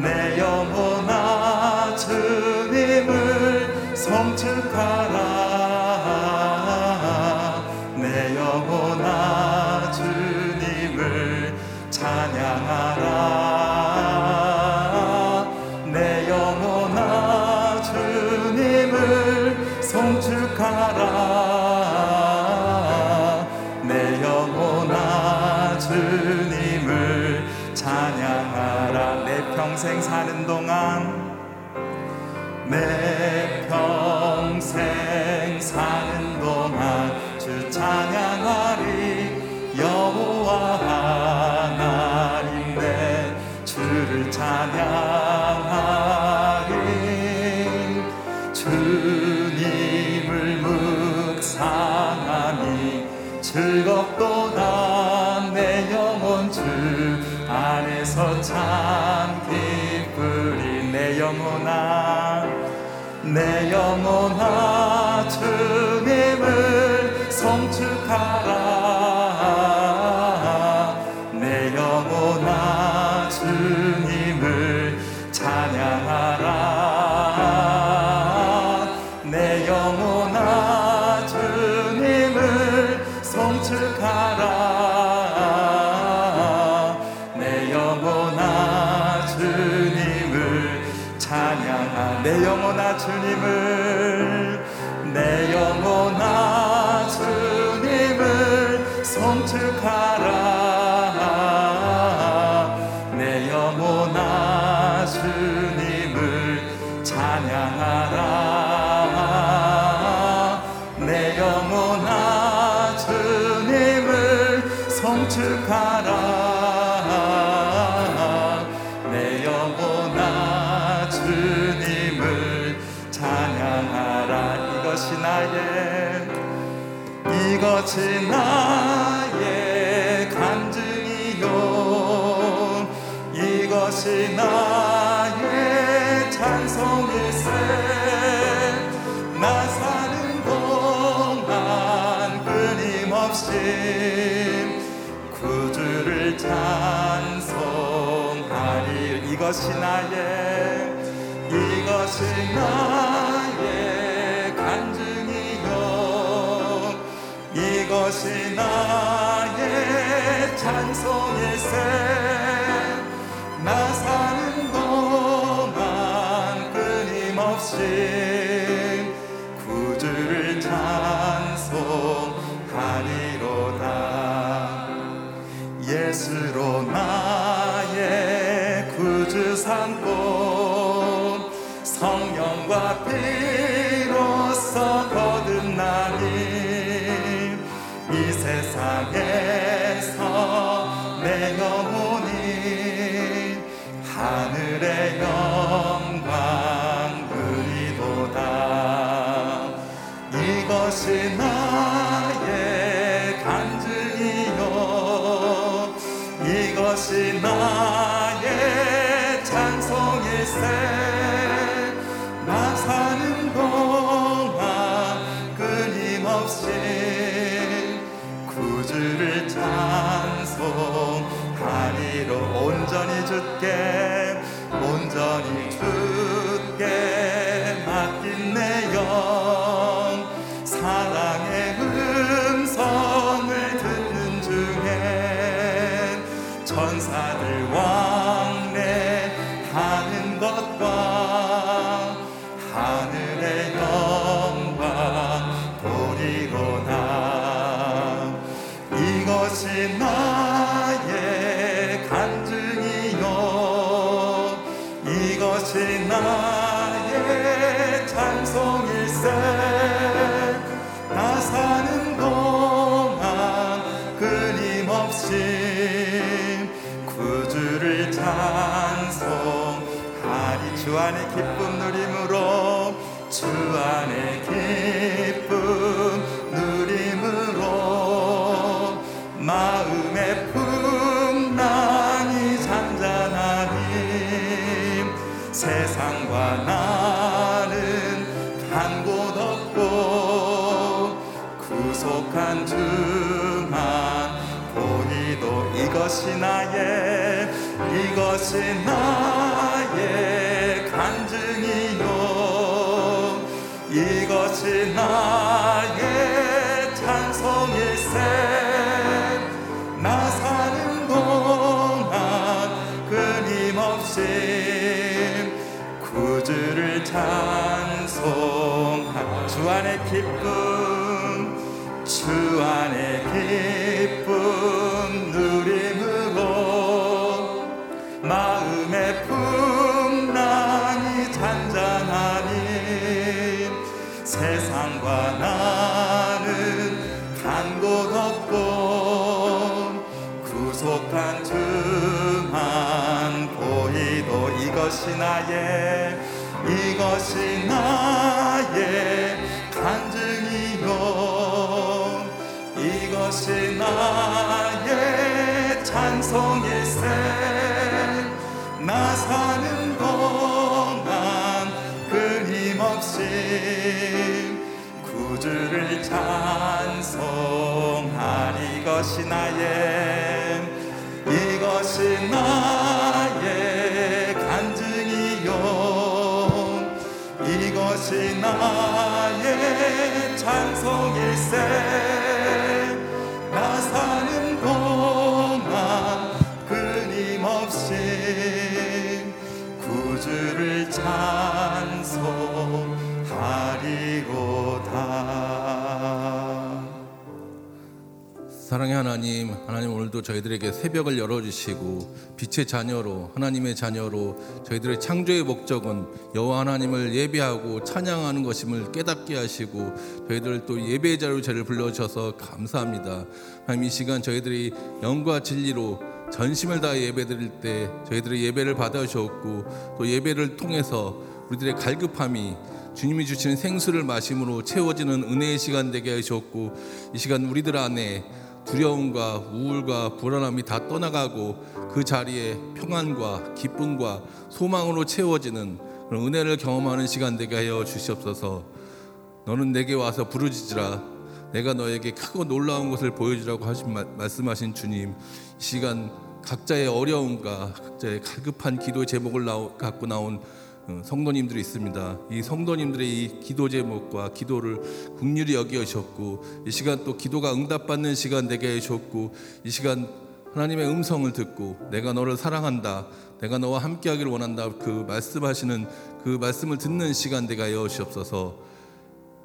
내 영혼아 주님을 성축하라. 내 영혼아 주님을 찬양하라. 내 영혼아 주님을 성축하라. 내 영혼아 주님을 찬양하라 내 평생 사는 동안 내 찬양하라. 이것이 나의 이것이 나 나의 찬송일세. 나 사는 동안 끊임없이 구주를 찬송하리. 이것이 나의 이것이 나의 간증이요. 이것이 나의 찬송일세. 나 구주를 찬송하리로다. 예수로 나의 구주 삼고 성령과 피 주께 온전히 주 나의 찬송일세 나 사는 동안 끊임없이 구주를 찬송 주 안에 기쁨 누림으로 주 안에 구속한 주만 보이도 이것이 나의 이것이 나의 간증이요. 이것이 나의 찬송일세 나 사는 동안 끊임없이 구주를 찬송하 주 안의 기쁨 기쁨 누림으로 마음의 풍랑이 잔잔하니 세상과 나는 간곳 없고 구속한 주만 보이도 이것이 나의 이것이 나 나의 찬송일세 나 사는 동안 끊임없이 구주를 찬송하리. 이것이 나의 이것이 나의 간증이요. 이것이 나의 찬송일세 찬송하리로다 사랑의 하나님, 하나님 오늘도 저희들에게 새벽을 열어주시고 빛의 자녀로 하나님의 자녀로 저희들의 창조의 목적은 여호와 하나님을 예배하고 찬양하는 것임을 깨닫게 하시고 저희들을 또 예배의 자로 저를 불러주셔서 감사합니다. 하나님 이 시간 저희들이 영과 진리로 전심을 다해 예배드릴 때 저희들의 예배를 받아주셨고 또 예배를 통해서 우리들의 갈급함이 주님이 주시는 생수를 마심으로 채워지는 은혜의 시간 되게 하셨고 이 시간 우리들 안에 두려움과 우울과 불안함이 다 떠나가고 그 자리에 평안과 기쁨과 소망으로 채워지는 그런 은혜를 경험하는 시간 되게 하여 주시옵소서. 너는 내게 와서 부르짖으라. 내가 너에게 크고 놀라운 것을 보여주라고 하신 마- 말씀하신 주님. 이 시간 각자의 어려움과 각자의 갈급한 기도 제목을 나오- 갖고 나온 어, 성도님들이 있습니다. 이 성도님들의 이 기도 제목과 기도를 국률이 여겨 주셨고 이 시간 또 기도가 응답받는 시간 되게 해 주셨고 이 시간 하나님의 음성을 듣고 내가 너를 사랑한다. 내가 너와 함께하기를 원한다. 그 말씀하시는 그 말씀을 듣는 시간 되게 하여 주옵소서.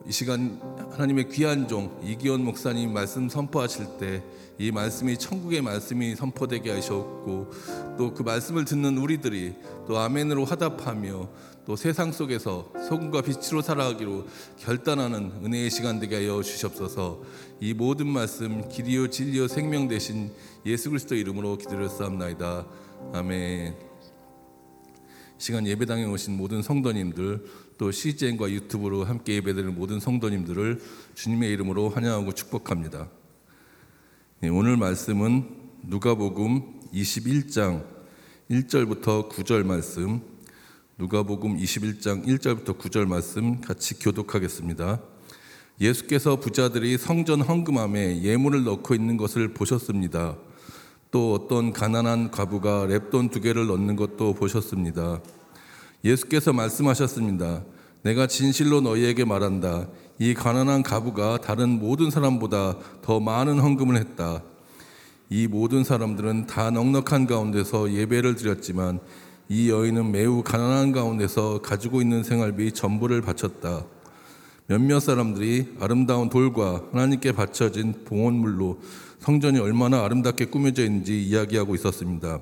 이 시간 하나님의 귀한 종 이기원 목사님 말씀 선포하실 때 이 말씀이 천국의 말씀이 선포되게 하셨고 또 그 말씀을 듣는 우리들이 또 아멘으로 화답하며 또 세상 속에서 소금과 빛으로 살아가기로 결단하는 은혜의 시간 되게 하여 주시옵소서. 이 모든 말씀 길이요 진리요 생명 되신 예수 그리스도 이름으로 기도했사옵나이다. 아멘. 시간 예배당에 오신 모든 성도님들 또 CGN과 유튜브로 함께 예배드리는 모든 성도님들을 주님의 이름으로 환영하고 축복합니다. 네, 오늘 말씀은 누가복음 21장 1절부터 9절 말씀 누가복음 21장 1절부터 9절 말씀 같이 교독하겠습니다. 예수께서 부자들이 성전 헌금함에 예물을 넣고 있는 것을 보셨습니다. 또 어떤 가난한 과부가 랩돈 두 개를 넣는 것도 보셨습니다. 예수께서 말씀하셨습니다. 내가 진실로 너희에게 말한다. 이 가난한 가부가 다른 모든 사람보다 더 많은 헌금을 했다. 이 모든 사람들은 다 넉넉한 가운데서 예배를 드렸지만 이 여인은 매우 가난한 가운데서 가지고 있는 생활비 전부를 바쳤다. 몇몇 사람들이 아름다운 돌과 하나님께 바쳐진 봉헌물로 성전이 얼마나 아름답게 꾸며져 있는지 이야기하고 있었습니다.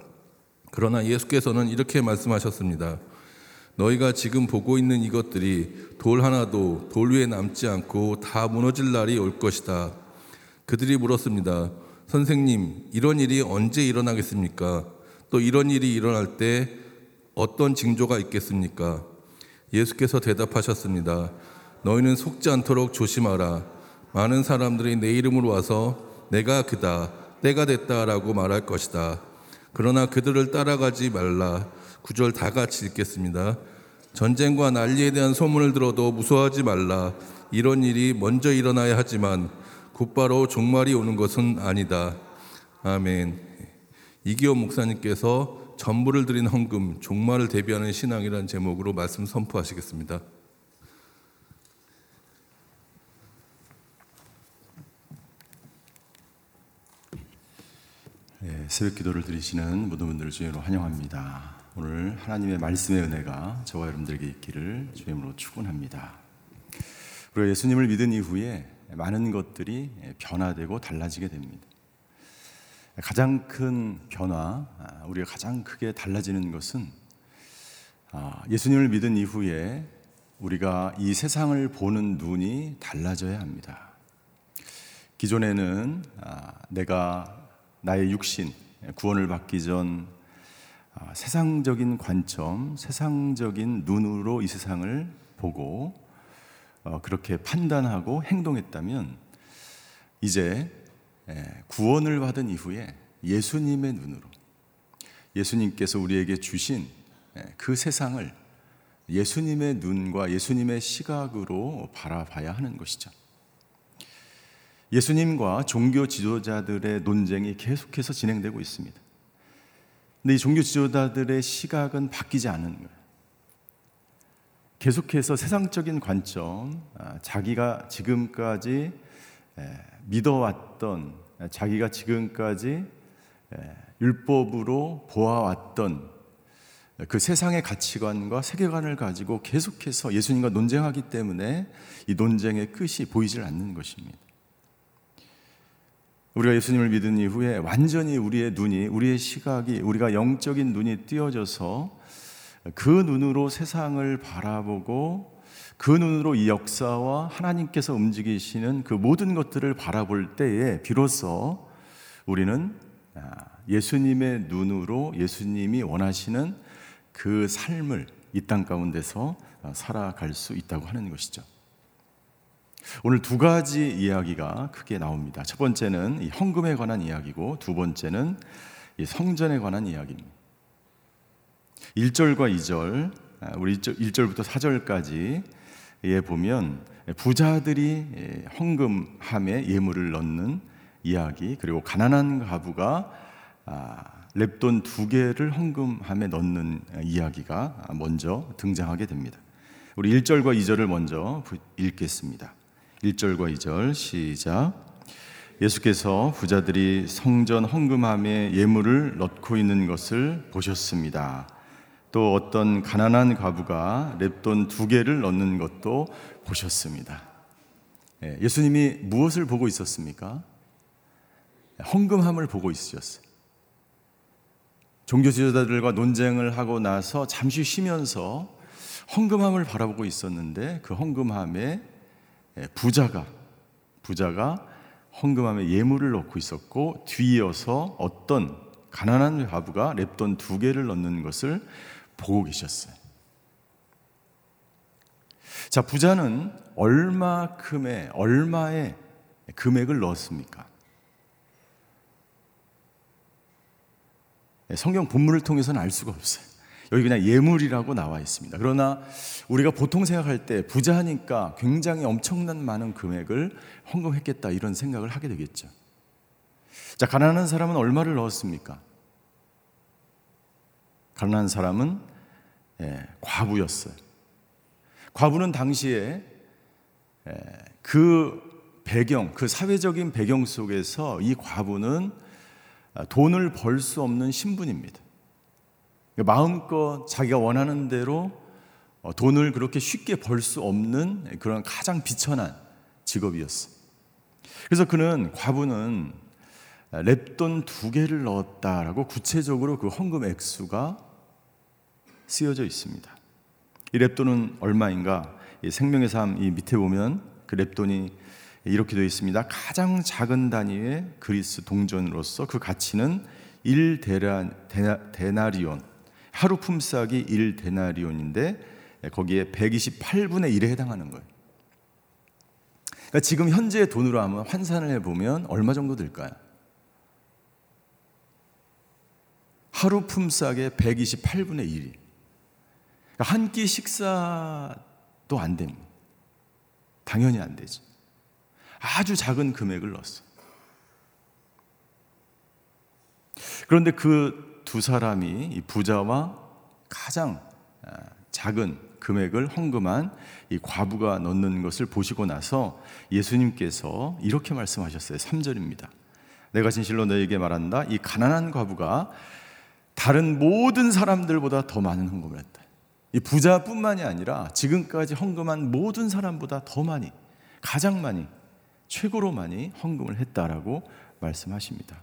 그러나 예수께서는 이렇게 말씀하셨습니다. 너희가 지금 보고 있는 이것들이 돌 하나도 돌 위에 남지 않고 다 무너질 날이 올 것이다. 그들이 물었습니다. 선생님, 이런 일이 언제 일어나겠습니까? 또 이런 일이 일어날 때 어떤 징조가 있겠습니까? 예수께서 대답하셨습니다. 너희는 속지 않도록 조심하라. 많은 사람들이 내 이름으로 와서 내가 그다, 때가 됐다라고 말할 것이다. 그러나 그들을 따라가지 말라. 구절 다 같이 읽겠습니다. 전쟁과 난리에 대한 소문을 들어도 무서워하지 말라. 이런 일이 먼저 일어나야 하지만 곧바로 종말이 오는 것은 아니다. 아멘. 이기호 목사님께서 전부를 드린 헌금, 종말을 대비하는 신앙이라는 제목으로 말씀 선포하시겠습니다. 네, 새벽 기도를 드리시는 모든 분들을 주님으로 환영합니다. 오늘 하나님의 말씀의 은혜가 저와 여러분들에게 있기를 주님으로 축원합니다. 우리가 예수님을 믿은 이후에 많은 것들이 변화되고 달라지게 됩니다. 가장 큰 변화, 우리가 가장 크게 달라지는 것은 아, 예수님을 믿은 이후에 우리가 이 세상을 보는 눈이 달라져야 합니다. 기존에는 아, 내가 나의 육신, 구원을 받기 전 아, 세상적인 관점, 세상적인 눈으로 이 세상을 보고 어, 그렇게 판단하고 행동했다면 이제 구원을 받은 이후에 예수님의 눈으로 예수님께서 우리에게 주신 그 세상을 예수님의 눈과 예수님의 시각으로 바라봐야 하는 것이죠. 예수님과 종교 지도자들의 논쟁이 계속해서 진행되고 있습니다. 근데 이 종교 지도자들의 시각은 바뀌지 거예요. 계속해서 세상적인 관점, 아, 자기가 지금까지 믿어왔던, 자기가 지금까지 율법으로 보아왔던 그 세상의 가치관과 세계관을 가지고 계속해서 예수님과 논쟁하기 때문에 이 논쟁의 끝이 보이질 않는 것입니다. 우리가 예수님을 믿은 이후에 완전히 우리의 눈이, 우리의 시각이, 우리가 영적인 눈이 띄어져서 그 눈으로 세상을 바라보고 그 눈으로 이 역사와 하나님께서 움직이시는 그 모든 것들을 바라볼 때에 비로소 우리는 아, 예수님의 눈으로 예수님이 원하시는 그 삶을 이 땅 가운데서 살아갈 수 있다고 하는 것이죠. 오늘 두 가지 이야기가 크게 나옵니다. 첫 번째는 헌금에 관한 이야기고 두 번째는 성전에 관한 이야기입니다. 1절과 2절, 아, 우리 1절, 부터 4절까지 에 보면 부자들이 헌금함에 예물을 넣는 이야기, 그리고 가난한 가부가 아, 랩돈 두 개를 헌금함에 넣는 이야기가 먼저 등장하게 됩니다. 우리 1절과 2절을 먼저 읽겠습니다. 1절과 2절 시작. 예수께서 부자들이 성전 헌금함에 예물을 넣고 있는 것을 보셨습니다. 또 어떤 가난한 과부가 랩돈 두 개를 넣는 것도 보셨습니다. 예, 예수님이 무엇을 보고 있었습니까? 헌금함을 보고 있으셨어요. 종교 지도자들과 논쟁을 하고 나서 잠시 쉬면서 헌금함을 바라보고 있었는데 그 헌금함에 예, 부자가 부자가 헌금함에 예물을 넣고 있었고 뒤이어서 어떤 가난한 과부가 랩돈 두 개를 넣는 것을 보고 계셨어요. 자, 부자는 얼마큼의 얼마의 금액을 넣었습니까? 예, 성경 본문을 통해서는 알 수가 없어요. 여기 그냥 예물이라고 나와 있습니다. 그러나 우리가 보통 생각할 때 부자니까 굉장히 엄청난 많은 금액을 헌금했겠다 이런 생각을 하게 되겠죠. 자, 가난한 사람은 얼마를 넣었습니까? 가난한 사람은 예, 과부였어요. 과부는 당시에 예, 그 배경, 그 사회적인 배경 속에서 이 과부는 돈을 벌 수 없는 신분입니다. 마음껏 자기가 원하는 대로 어, 돈을 그렇게 쉽게 벌 수 없는 그런 가장 비천한 직업이었어. 그래서 그는 과부는 랩돈 두 개를 넣었다라고 구체적으로 그 헌금 액수가 쓰여져 있습니다. 이 랩돈은 얼마인가? 생명의 삶 이 밑에 보면 그 랩돈이 이렇게 되어 있습니다. 가장 작은 단위의 그리스 동전으로서 그 가치는 1 데나, 데나리온 하루 품삯이 1데나리온인데 거기에 128분의 1에 해당하는 거예요. 그러니까 지금 현재 돈으로 하면 환산을 해 보면 얼마 정도 들까요? 하루 품삯의 128분의 1이. 그러니까 한끼 식사도 안 됩니다. 당연히 안 되지. 아주 작은 금액을 넣었어. 그런데 그 두 사람이 이 부자와 가장 아, 작은 금액을 헌금한 이 과부가 넣는 것을 보시고 나서 예수님께서 이렇게 말씀하셨어요. 3절입니다. 내가 진실로 너에게 말한다. 이 가난한 과부가 다른 모든 사람들보다 더 많은 헌금을 했다. 이 부자뿐만이 아니라 지금까지 헌금한 모든 사람보다 더 많이, 가장 많이, 최고로 많이 헌금을 했다라고 말씀하십니다.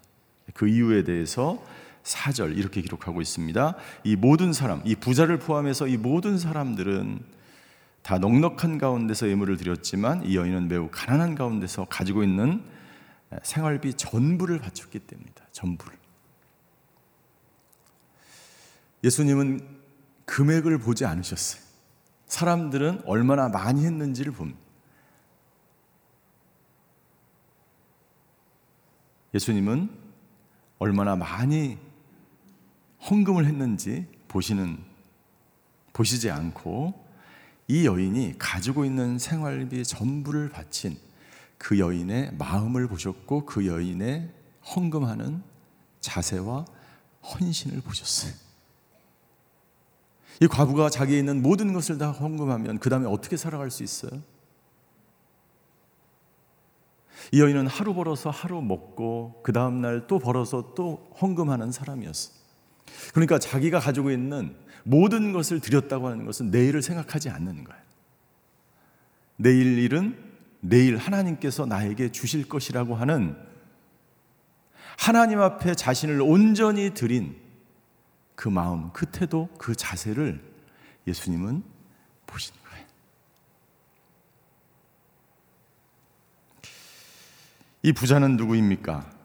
그 이유에 대해서 4절 이렇게 기록하고 있습니다. 이 모든 사람, 이 부자를 포함해서 이 모든 사람들은 다 넉넉한 가운데서 예물을 드렸지만 이 여인은 매우 가난한 가운데서 가지고 있는 생활비 전부를 바쳤기 때문이다. 전부를. 예수님은 금액을 보지 않으셨어요. 사람들은 얼마나 많이 했는지를 봅니다. 예수님은 얼마나 많이 헌금을 했는지 보시는 보시지 않고 이 여인이 가지고 있는 생활비 전부를 바친 그 여인의 마음을 보셨고 그 여인의 헌금하는 자세와 헌신을 보셨어요. 이 과부가 자기에 있는 모든 것을 다 헌금하면 그 다음에 어떻게 살아갈 수 있어요? 이 여인은 하루 벌어서 하루 먹고 그 다음날 또 벌어서 또 헌금하는 사람이었어. 그러니까 자기가 가지고 있는 모든 것을 드렸다고 하는 것은 내일을 생각하지 않는 거예요. 내일 일은 내일 하나님께서 나에게 주실 것이라고 하는 하나님 앞에 자신을 온전히 드린 그 마음, 그 태도, 그 자세를 예수님은 보신 거예요. 이 부자는 누구입니까?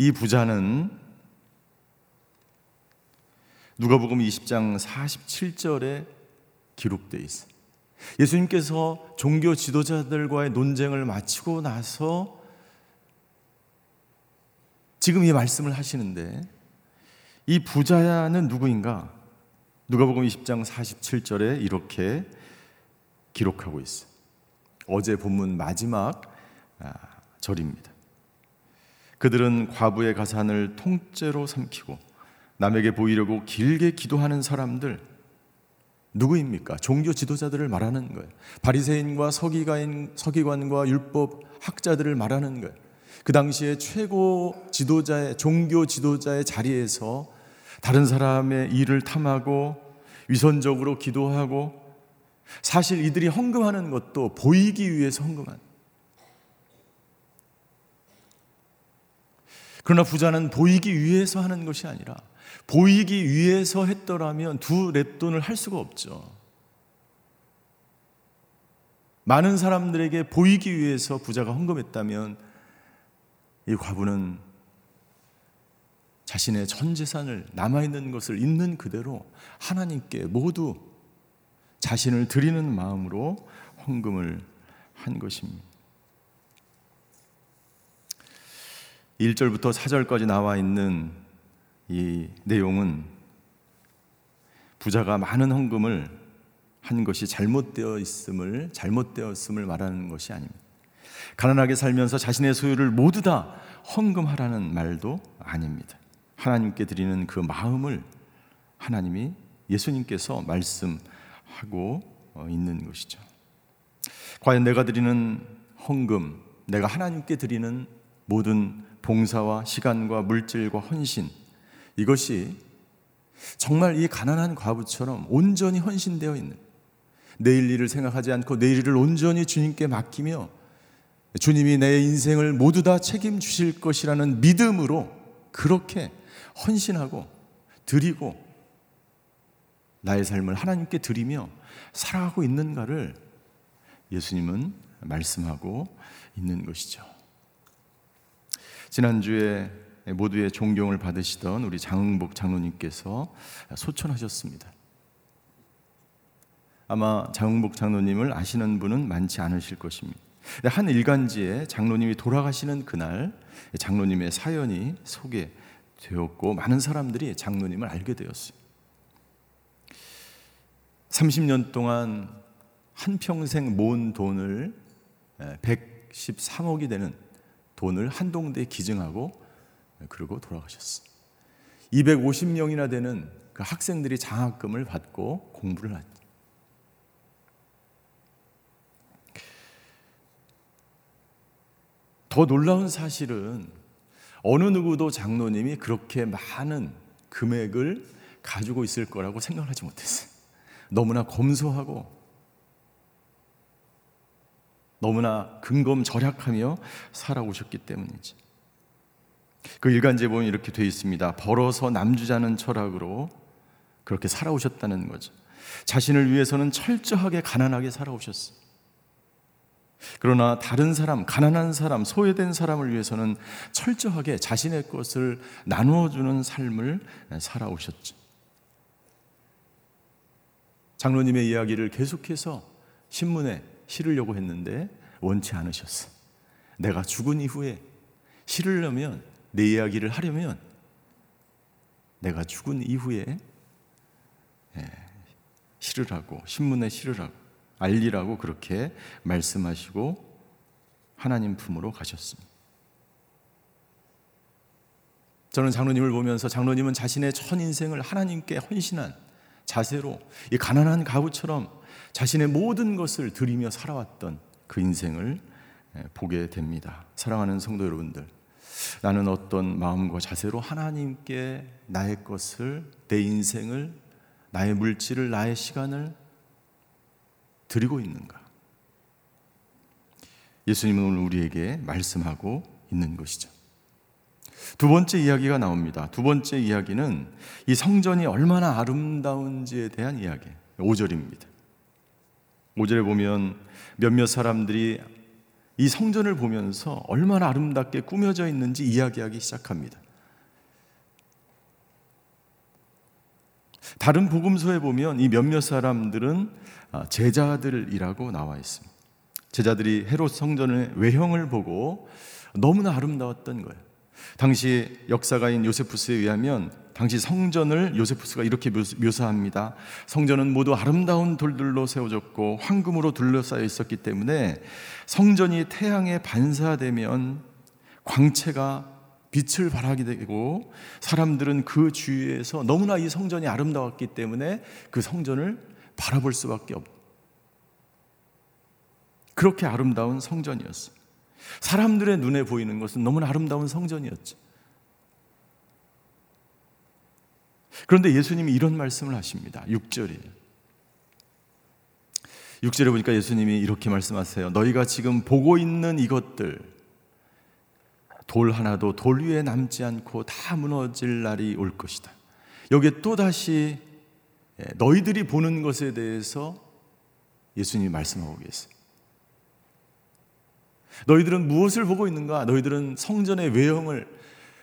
이 부자는 누가복음 20장 47절에 기록되어 있어요. 예수님께서 종교 지도자들과의 논쟁을 마치고 나서 지금 이 말씀을 하시는데 이 부자는 누구인가? 누가복음 20장 47절에 이렇게 기록하고 있어요. 어제 본문 마지막 아, 절입니다. 그들은 과부의 가산을 통째로 삼키고 남에게 보이려고 길게 기도하는 사람들 누구입니까? 종교 지도자들을 말하는 거예요. 바리새인과 서기관 서기관과 율법 학자들을 말하는 거예요. 그 당시에 최고 지도자의 종교 지도자의 자리에서 다른 사람의 일을 탐하고 위선적으로 기도하고 사실 이들이 헌금하는 것도 보이기 위해서 헌금한. 그러나 부자는 보이기 위해서 하는 것이 아니라 보이기 위해서 했더라면 두 랩돈을 할 수가 없죠. 많은 사람들에게 보이기 위해서 부자가 헌금했다면 이 과부는 자신의 전 재산을 남아있는 것을 있는 그대로 하나님께 모두 자신을 드리는 마음으로 헌금을 한 것입니다. 1절부터 4절까지 나와 있는 이 내용은 부자가 많은 헌금을 한 것이 잘못되어 있음을 잘못되었음을 말하는 것이 아닙니다. 가난하게 살면서 자신의 소유를 모두 다 헌금하라는 말도 아닙니다. 하나님께 드리는 그 마음을 하나님이 예수님께서 말씀하고 어, 있는 것이죠. 과연 내가 드리는 헌금, 내가 하나님께 드리는 모든 봉사와 시간과 물질과 헌신 이것이 정말 이 가난한 과부처럼 온전히 헌신되어 있는 내일 일을 생각하지 않고 내일 일을 온전히 주님께 맡기며 주님이 내 인생을 모두 다 책임주실 것이라는 믿음으로 그렇게 헌신하고 드리고 나의 삶을 하나님께 드리며 살아가고 있는가를 예수님은 말씀하고 있는 것이죠. 지난주에 모두의 존경을 받으시던 우리 장흥복 장로님께서 소천하셨습니다. 아마 장흥복 장로님을 아시는 분은 많지 않으실 것입니다. 한 일간지에 장로님이 돌아가시는 그날 장로님의 사연이 소개되었고 많은 사람들이 장로님을 알게 되었어요. 30년 동안 한 평생 모은 돈을 113억이 되는 돈을 한동대에 기증하고 그리고 돌아가셨어. 250명이나 되는 그 학생들이 장학금을 받고 공부를 했. 더 놀라운 사실은 어느 누구도 장로님이 그렇게 많은 금액을 가지고 있을 거라고 생각하지 못했어요. 너무나 검소하고 너무나 근검절약하며 살아오셨기 때문이지. 그 일간지에 보면 이렇게 되어 있습니다. 벌어서 남주자는 철학으로 그렇게 살아오셨다는 거죠. 자신을 위해서는 철저하게 가난하게 살아오셨어요. 그러나 다른 사람, 가난한 사람, 소외된 사람을 위해서는 철저하게 자신의 것을 나누어주는 삶을 살아오셨죠. 장로님의 이야기를 계속해서 신문에 실으려고 했는데 원치 않으셨어. 내가 죽은 이후에 실으려면 내 이야기를 하려면 내가 죽은 이후에 예, 실으라고 신문에 실으라고 알리라고 그렇게 말씀하시고 하나님 품으로 가셨습니다. 저는 장로님을 보면서 장로님은 자신의 전 인생을 하나님께 헌신한 자세로 이 가난한 가부처럼 자신의 모든 것을 드리며 살아왔던 그 인생을 예, 보게 됩니다. 사랑하는 성도 여러분들, 나는 어떤 마음과 자세로 하나님께 나의 것을, 내 인생을, 나의 물질을, 나의 시간을 드리고 있는가? 예수님은 오늘 우리에게 말씀하고 있는 것이죠. 두 번째 이야기가 나옵니다. 두 번째 이야기는 이 성전이 얼마나 아름다운지에 대한 이야기. 5절입니다. 5절에 보면 몇몇 사람들이 이 성전을 보면서 얼마나 아름답게 꾸며져 있는지 이야기하기 시작합니다. 다른 복음서에 보면 이 몇몇 사람들은 아, 제자들이라고 나와 있습니다. 제자들이 헤롯 성전의 외형을 보고 너무나 아름다웠던 거예요. 당시 역사가인 요세푸스에 의하면 당시 성전을 요세푸스가 이렇게 묘사합니다. 성전은 모두 아름다운 돌들로 세워졌고 황금으로 둘러싸여 있었기 때문에 성전이 태양에 반사되면 광채가 빛을 발하게 되고 사람들은 그 주위에서 너무나 이 성전이 아름다웠기 때문에 그 성전을 바라볼 수밖에 없. 그렇게 아름다운 성전이었어. 사람들의 눈에 보이는 것은 너무나 아름다운 성전이었죠. 그런데 예수님이 이런 말씀을 하십니다. 6절에. 6절에 보니까 예수님이 이렇게 말씀하세요. 너희가 지금 보고 있는 이것들, 돌 하나도 돌 위에 남지 않고 다 무너질 날이 올 것이다. 여기에 또 다시 예, 너희들이 보는 것에 대해서 예수님이 말씀하고 계세요. 너희들은 무엇을 보고 있는가? 너희들은 성전의 외형을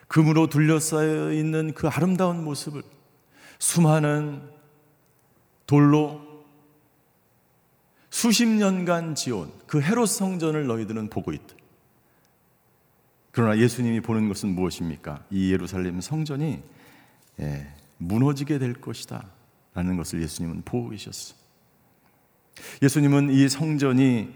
금으로 둘러싸여 있는 그 아름다운 모습을 수많은 돌로 수십 년간 지온 그 헤롯 성전을 너희들은 보고 있다. 그러나 예수님이 보는 것은 무엇입니까? 이 예루살렘 성전이 예, 무너지게 될 것이다. 라는 것을 예수님은 보고 계셨어. 예수님은 이 성전이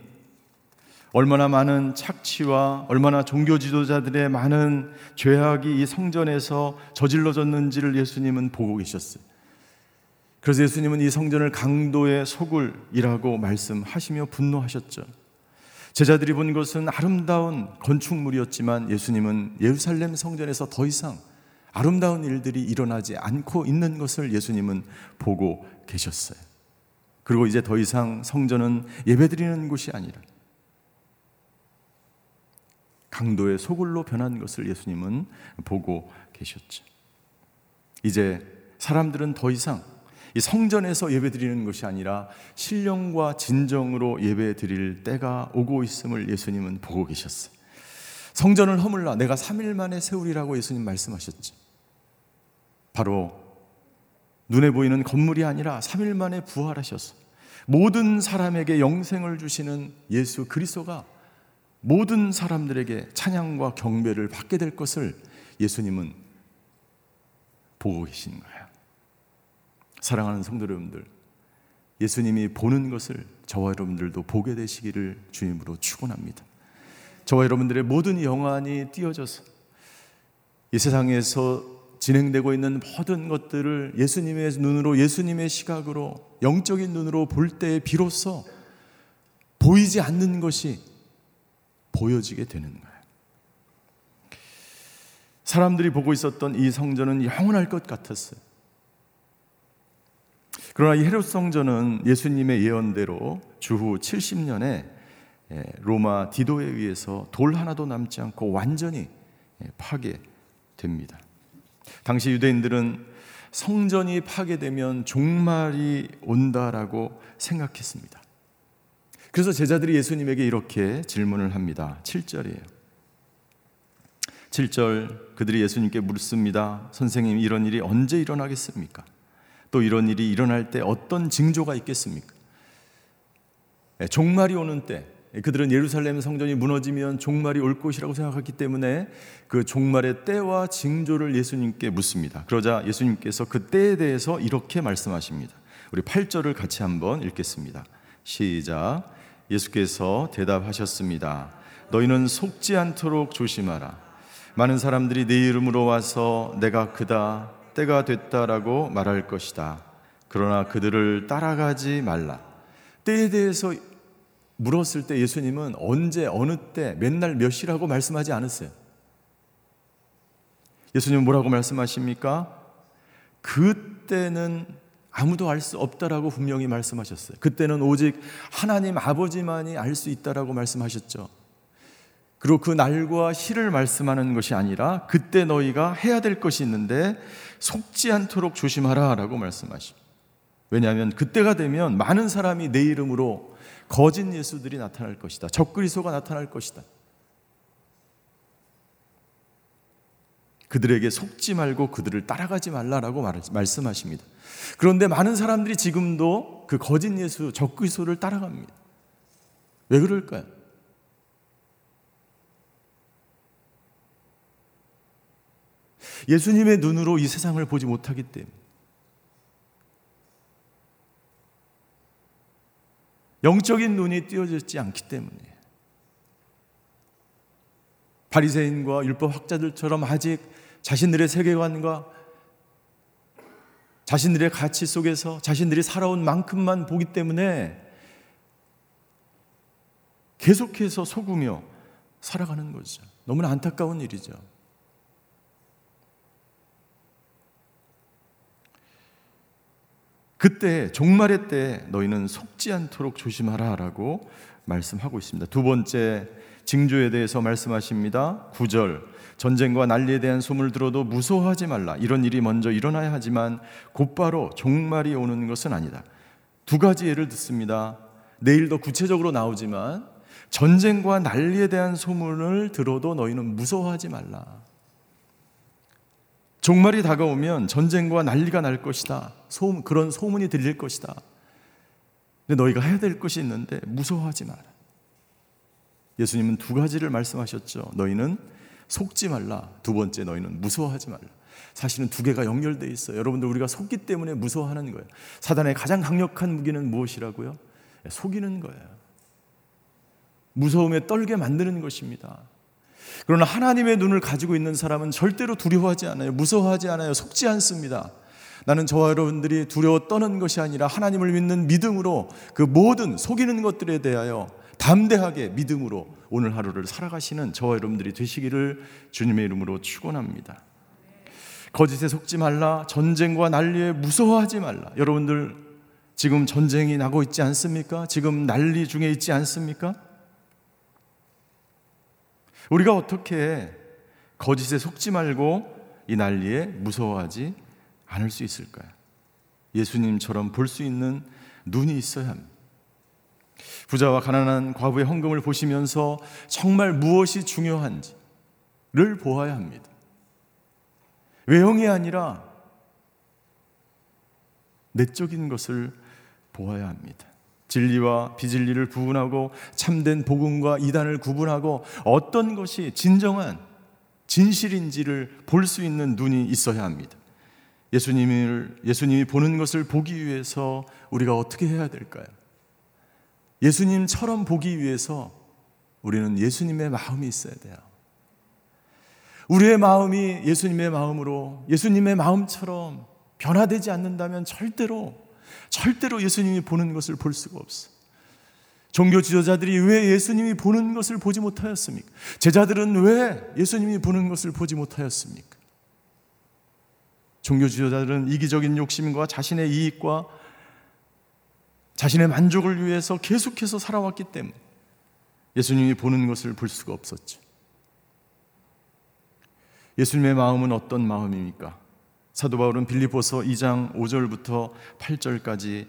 얼마나 많은 착취와 얼마나 종교 지도자들의 많은 죄악이 이 성전에서 저질러졌는지를 예수님은 보고 계셨어요. 그래서 예수님은 이 성전을 강도의 소굴이라고 말씀하시며 분노하셨죠. 제자들이 본 것은 아름다운 건축물이었지만 예수님은 예루살렘 성전에서 더 이상 아름다운 일들이 일어나지 않고 있는 것을 예수님은 보고 계셨어요. 그리고 이제 더 이상 성전은 예배드리는 곳이 아니라 강도의 소굴로 변한 것을 예수님은 보고 계셨죠. 이제 사람들은 더 이상 이 성전에서 예배 드리는 것이 아니라 신령과 진정으로 예배 드릴 때가 오고 있음을 예수님은 보고 계셨어요. 성전을 허물라 내가 3일 만에 세우리라고 예수님 말씀하셨지. 바로 눈에 보이는 건물이 아니라 3일 만에 부활하셨어. 모든 사람에게 영생을 주시는 예수 그리스도가 모든 사람들에게 찬양과 경배를 받게 될 것을 예수님은 보고 계신 거예요. 사랑하는 성도 여러분들, 예수님이 보는 것을 저와 여러분들도 보게 되시기를 주님으로 축원합니다. 저와 여러분들의 모든 영안이 띄어져서 이 세상에서 진행되고 있는 모든 것들을 예수님의 눈으로 예수님의 시각으로 영적인 눈으로 볼 때에 비로소 보이지 않는 것이 보여지게 되는 거예요. 사람들이 보고 있었던 이 성전은 영원할 것 같았어요. 그러나 이 헤롯 성전은 예수님의 예언대로 주후 70년에 예, 로마 디도에 의해서 돌 하나도 남지 않고 완전히 예, 파괴됩니다. 당시 유대인들은 성전이 파괴되면 종말이 온다라고 생각했습니다. 그래서 제자들이 예수님에게 이렇게 질문을 합니다. 7절이에요. 7절 그들이 예수님께 묻습니다. 선생님 이런 일이 언제 일어나겠습니까? 또 이런 일이 일어날 때 어떤 징조가 있겠습니까? 예, 종말이 오는 때 그들은 예루살렘 성전이 무너지면 종말이 올 것이라고 생각했기 때문에 그 종말의 때와 징조를 예수님께 묻습니다. 그러자 예수님께서 그 때에 대해서 이렇게 말씀하십니다. 우리 8절을 같이 한번 읽겠습니다. 시작. 예수께서 대답하셨습니다. 너희는 속지 않도록 조심하라. 많은 사람들이 내 이름으로 와서 내가 그다 때가 됐다라고 말할 것이다. 그러나 그들을 따라가지 말라. 때에 대해서 물었을 때 예수님은 언제, 어느 때, 맨날 몇 시라고 말씀하지 않았어요. 예수님은 뭐라고 말씀하십니까? 그때는 아무도 알 수 없다라고 분명히 말씀하셨어요. 그때는 오직 하나님 아버지만이 알 수 있다라고 말씀하셨죠. 그리고 그 날과 시를 말씀하는 것이 아니라 그때 너희가 해야 될 것이 있는데 속지 않도록 조심하라라고 말씀하십니다. 왜냐하면 그때가 되면 많은 사람이 내 이름으로 거짓 예수들이 나타날 것이다. 적그리스도가 나타날 것이다. 그들에게 속지 말고 그들을 따라가지 말라라고 말씀하십니다. 그런데 많은 사람들이 지금도 그 거짓 예수, 적그리스도를 따라갑니다. 왜 그럴까요? 예수님의 눈으로 이 세상을 보지 못하기 때문에 영적인 눈이 띄어졌지 않기 때문에 바리새인과 율법 학자들처럼 아직 자신들의 세계관과 자신들의 가치 속에서 자신들이 살아온 만큼만 보기 때문에 계속해서 속으며 살아가는 거죠. 너무나 안타까운 일이죠. 그때 종말의 때 너희는 속지 않도록 조심하라라고 말씀하고 있습니다. 두 번째 징조에 대해서 말씀하십니다. 9절 전쟁과 난리에 대한 소문을 들어도 무서워하지 말라. 이런 일이 먼저 일어나야 하지만 곧바로 종말이 오는 것은 아니다. 두 가지 예를 듣습니다. 내일 더 구체적으로 나오지만 전쟁과 난리에 대한 소문을 들어도 너희는 무서워하지 말라. 종말이 다가오면 전쟁과 난리가 날 것이다. 소문, 그런 소문이 들릴 것이다. 근데 너희가 해야 될 것이 있는데 무서워하지 마라. 예수님은 두 가지를 말씀하셨죠. 너희는 속지 말라. 두 번째 너희는 무서워하지 말라. 사실은 두 개가 연결돼 있어요. 여러분들 우리가 속기 때문에 무서워하는 거예요. 사단의 가장 강력한 무기는 무엇이라고요? 속이는 거예요. 무서움에 떨게 만드는 것입니다. 그러나 하나님의 눈을 가지고 있는 사람은 절대로 두려워하지 않아요. 무서워하지 않아요. 속지 않습니다. 나는 저와 여러분들이 두려워 떠는 것이 아니라 하나님을 믿는 믿음으로 그 모든 속이는 것들에 대하여 담대하게 믿음으로 오늘 하루를 살아가시는 저와 여러분들이 되시기를 주님의 이름으로 축원합니다. 거짓에 속지 말라. 전쟁과 난리에 무서워하지 말라. 여러분들 지금 전쟁이 나고 있지 않습니까? 지금 난리 중에 있지 않습니까? 우리가 어떻게 거짓에 속지 말고 이 난리에 무서워하지 않을 수 있을까요? 예수님처럼 볼 수 있는 눈이 있어야 합니다. 부자와 가난한 과부의 헌금을 보시면서 정말 무엇이 중요한지 보아야 합니다. 외형이 아니라 내적인 것을 보아야 합니다. 진리와 비진리를 구분하고 참된 복음과 이단을 구분하고 어떤 것이 진정한 진실인지를 볼 수 있는 눈이 있어야 합니다. 예수님을 예수님이 보는 것을 보기 위해서 우리가 어떻게 해야 될까요? 예수님처럼 보기 위해서 우리는 예수님의 마음이 있어야 돼요. 우리의 마음이 예수님의 마음으로 예수님의 마음처럼 변화되지 않는다면 절대로 절대로 예수님이 보는 것을 볼 수가 없어. 종교 지도자들이 왜 예수님이 보는 것을 보지 못하였습니까? 제자들은 왜 예수님이 보는 것을 보지 못하였습니까? 종교 지도자들은 이기적인 욕심과 자신의 이익과 자신의 만족을 위해서 계속해서 살아왔기 때문에 예수님이 보는 것을 볼 수가 없었죠. 예수님의 마음은 어떤 마음입니까? 사도 바울은 빌립보서 2장 5절부터 8절까지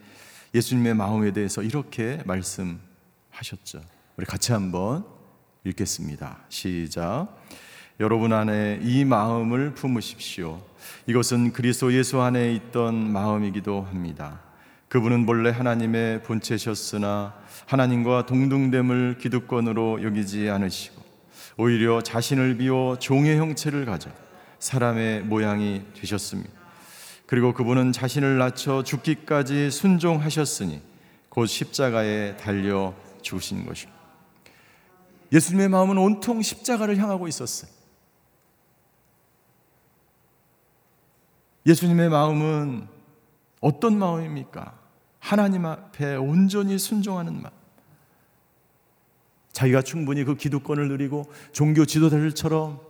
예수님의 마음에 대해서 이렇게 말씀하셨죠. 우리 같이 한번 읽겠습니다. 시작. 여러분 안에 이 마음을 품으십시오. 이것은 그리스도 예수 안에 있던 마음이기도 합니다. 그분은 본래 하나님의 본체셨으나 하나님과 동등됨을 기득권으로 여기지 않으시고 오히려 자신을 비워 종의 형체를 가져 사람의 모양이 되셨습니다. 그리고 그분은 자신을 낮춰 죽기까지 순종하셨으니 곧 십자가에 달려 죽으신 것입니다. 예수님의 마음은 온통 십자가를 향하고 있었어요. 예수님의 마음은 어떤 마음입니까? 하나님 앞에 온전히 순종하는 마음. 자기가 충분히 그 기득권을 누리고 종교 지도자들처럼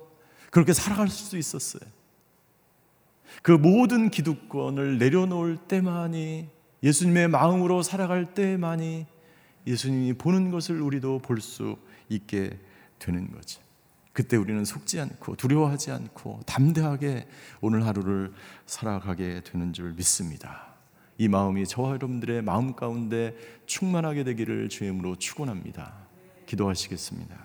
그렇게 살아갈 수 있었어요. 그 모든 기득권을 내려놓을 때만이 예수님의 마음으로 살아갈 때만이 예수님이 보는 것을 우리도 볼 수 있게 되는 거죠. 그때 우리는 속지 않고 두려워하지 않고 담대하게 오늘 하루를 살아가게 되는 줄 믿습니다. 이 마음이 저와 여러분들의 마음 가운데 충만하게 되기를 주임으로 축원합니다. 기도하시겠습니다.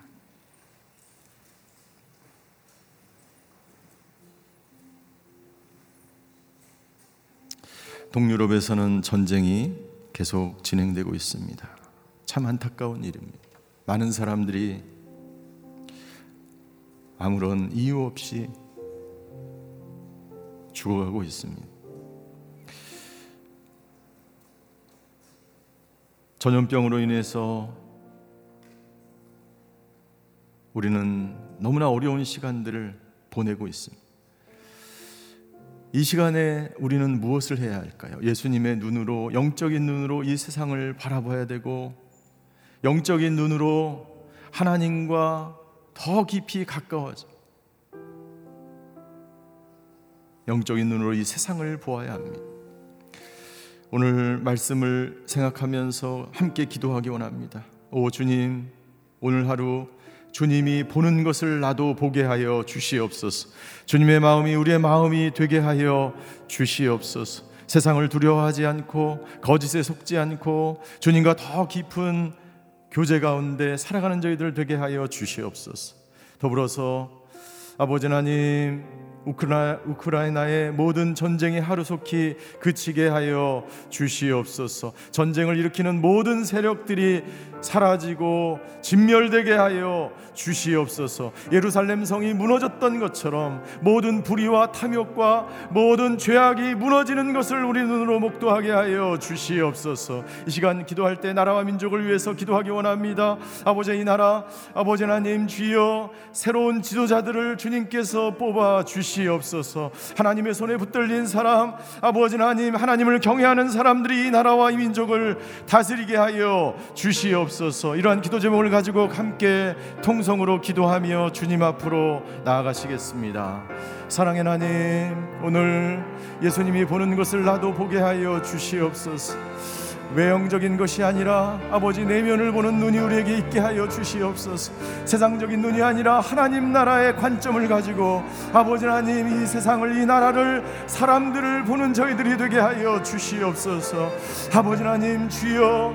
동유럽에서는 전쟁이 계속 진행되고 있습니다. 참 안타까운 일입니다. 많은 사람들이 아무런 이유 없이 죽어가고 있습니다. 전염병으로 인해서 우리는 너무나 어려운 시간들을 보내고 있습니다. 이 시간에 우리는 무엇을 해야 할까요? 예수님의 눈으로, 영적인 눈으로 이 세상을 바라봐야 되고, 영적인 눈으로 하나님과 더 깊이 가까워져. 영적인 눈으로 이 세상을 보아야 합니다. 오늘 말씀을 생각하면서 함께 기도하기 원합니다. 오 주님, 오늘 하루 주님이 보는 것을 나도 보게 하여 주시옵소서. 주님의 마음이 우리의 마음이 되게 하여 주시옵소서. 세상을 두려워하지 않고 거짓에 속지 않고 주님과 더 깊은 교제 가운데 살아가는 저희들 되게 하여 주시옵소서. 더불어서 아버지 하나님 우크라, 우크라이나의 모든 전쟁이 하루속히 그치게 하여 주시옵소서. 전쟁을 일으키는 모든 세력들이 사라지고 진멸되게 하여 주시옵소서. 예루살렘 성이 무너졌던 것처럼 모든 불의와 탐욕과 모든 죄악이 무너지는 것을 우리 눈으로 목도하게 하여 주시옵소서. 이 시간 기도할 때 나라와 민족을 위해서 기도하기 원합니다. 아버지 이 나라 아버지 하나님 주여 새로운 지도자들을 주님께서 뽑아 주시 옵소서. 하나님의 손에 붙들린 사람 아버지 하나님 하나님을 경외하는 사람들이 이 나라와 이 민족을 다스리게 하여 주시옵소서. 이러한 기도 제목을 가지고 함께 통성으로 기도하며 주님 앞으로 나아가시겠습니다. 사랑의 하나님, 오늘 예수님이 보는 것을 나도 보게 하여 주시옵소서. 외형적인 것이 아니라 아버지 내면을 보는 눈이 우리에게 있게 하여 주시옵소서. 세상적인 눈이 아니라 하나님 나라의 관점을 가지고 아버지 하나님 이 세상을 이 나라를 사람들을 보는 저희들이 되게 하여 주시옵소서. 아버지 하나님 주여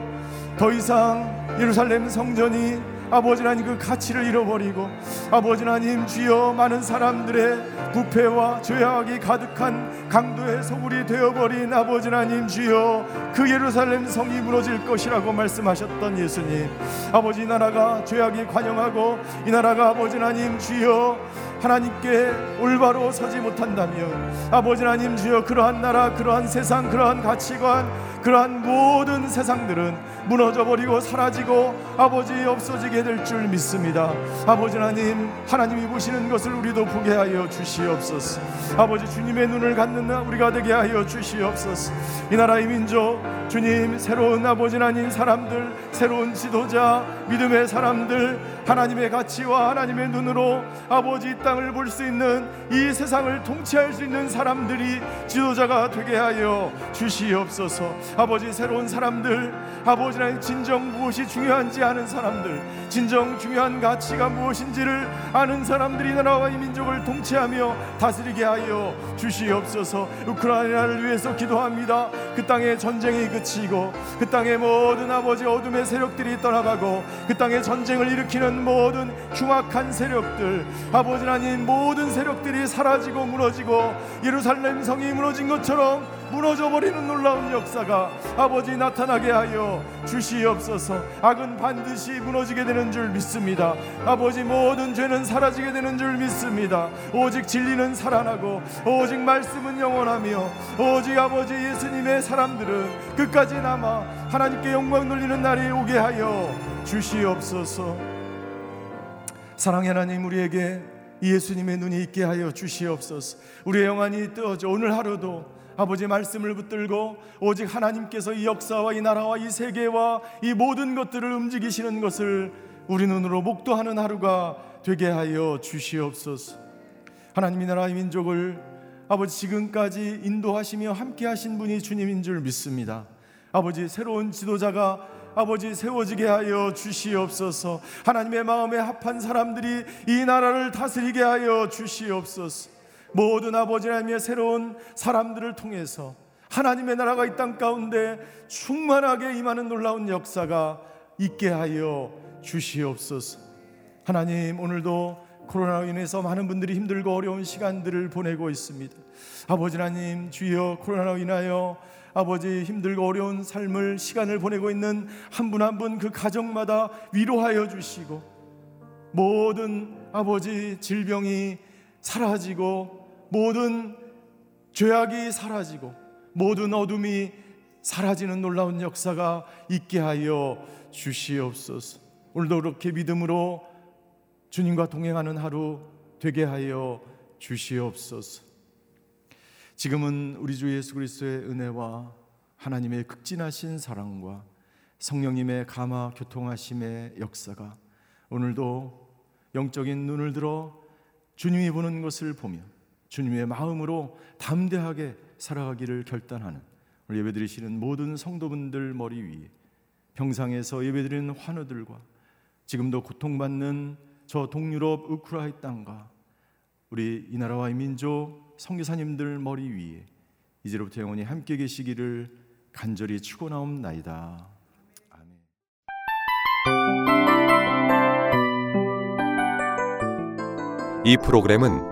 더 이상 예루살렘 성전이 아버지 하나님 그 가치를 잃어버리고 아버지 하나님 주여 많은 사람들의 부패와 죄악이 가득한 강도의 소굴이 되어버린 아버지 하나님 주여 그 예루살렘 성이 무너질 것이라고 말씀하셨던 예수님. 아버지 나라가 죄악이 관영하고 이 나라가 아버지 하나님 주여 하나님께 올바로 서지 못한다면 아버지 하나님 주여 그러한 나라 그러한 세상 그러한 가치관 그러한 모든 세상들은 무너져 버리고 사라지고 아버지 없어지게 될 줄 믿습니다. 아버지 하나님 하나님이 보시는 것을 우리도 보게 하여 주시옵소서. 아버지 주님의 눈을 갖는 우리가 되게 하여 주시옵소서. 이 나라의 민족 주님 새로운 아버지 하나님 사람들 새로운 지도자 믿음의 사람들 하나님의 가치와 하나님의 눈으로 아버지 이 땅을 볼 수 있는 이 세상을 통치할 수 있는 사람들이 지도자가 되게 하여 주시옵소서. 아버지 새로운 사람들 아버지 하나님 진정 무엇이 중요한지 아는 사람들 진정 중요한 가치가 무엇인지를 아는 사람들이 나라와 이 민족을 통치하며 다스리게 하여 주시옵소서 우크라이나를 위해서 기도합니다 그 땅에 전쟁이 그치고 그 땅의 모든 아버지 어둠의 세력들이 떠나가고 그 땅에 전쟁을 일으키는 모든 흉악한 세력들 아버지 하나님 모든 세력들이 사라지고 무너지고 예루살렘 성이 무너진 것처럼 무너져 버리는 놀라운 역사가 아버지 나타나게 하여 주시옵소서. 악은 반드시 무너지게 되는 줄 믿습니다. 아버지 모든 죄는 사라지게 되는 줄 믿습니다. 오직 진리는 살아나고 오직 말씀은 영원하며 오직 아버지 예수님의 사람들은 끝까지 남아 하나님께 영광 돌리는 날이 오게 하여 주시옵소서. 사랑의 하나님 우리에게 예수님의 눈이 있게 하여 주시옵소서. 우리의 영안이 뜨어져 오늘 하루도 아버지 말씀을 붙들고 오직 하나님께서 이 역사와 이 나라와 이 세계와 이 모든 것들을 움직이시는 것을 우리 눈으로 목도하는 하루가 되게 하여 주시옵소서. 하나님이 나라의 민족을 아버지 지금까지 인도하시며 함께 하신 분이 주님인 줄 믿습니다. 아버지 새로운 지도자가 아버지 세워지게 하여 주시옵소서. 하나님의 마음에 합한 사람들이 이 나라를 다스리게 하여 주시옵소서. 모든 아버지 하나님의 새로운 사람들을 통해서 하나님의 나라가 이 땅 가운데 충만하게 임하는 놀라운 역사가 있게 하여 주시옵소서. 하나님 오늘도 코로나로 인해서 많은 분들이 힘들고 어려운 시간들을 보내고 있습니다. 아버지 하나님 주여 코로나로 인하여 아버지 힘들고 어려운 삶을 시간을 보내고 있는 한 분 한 분 그 가정마다 위로하여 주시고 모든 아버지 질병이 사라지고 모든 죄악이 사라지고 모든 어둠이 사라지는 놀라운 역사가 있게 하여 주시옵소서. 오늘도 그렇게 믿음으로 주님과 동행하는 하루 되게 하여 주시옵소서. 지금은 우리 주 예수 그리스도의 은혜와 하나님의 극진하신 사랑과 성령님의 감화 교통하심의 역사가 오늘도 영적인 눈을 들어 주님이 보는 것을 보며 주님의 마음으로 담대하게 살아가기를 결단하는 우리 예배드리시는 모든 성도분들 머리 위에 평상에서 예배드리는 환우들과 지금도 고통받는 저 동유럽 우크라이 땅과 우리 이 나라와 이 민족 성교사님들 머리 위에 이제로부터 영원히 함께 계시기를 간절히 축원하옵나이다. 아멘. 이 프로그램은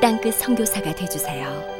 땅끝 성교사가 되주세요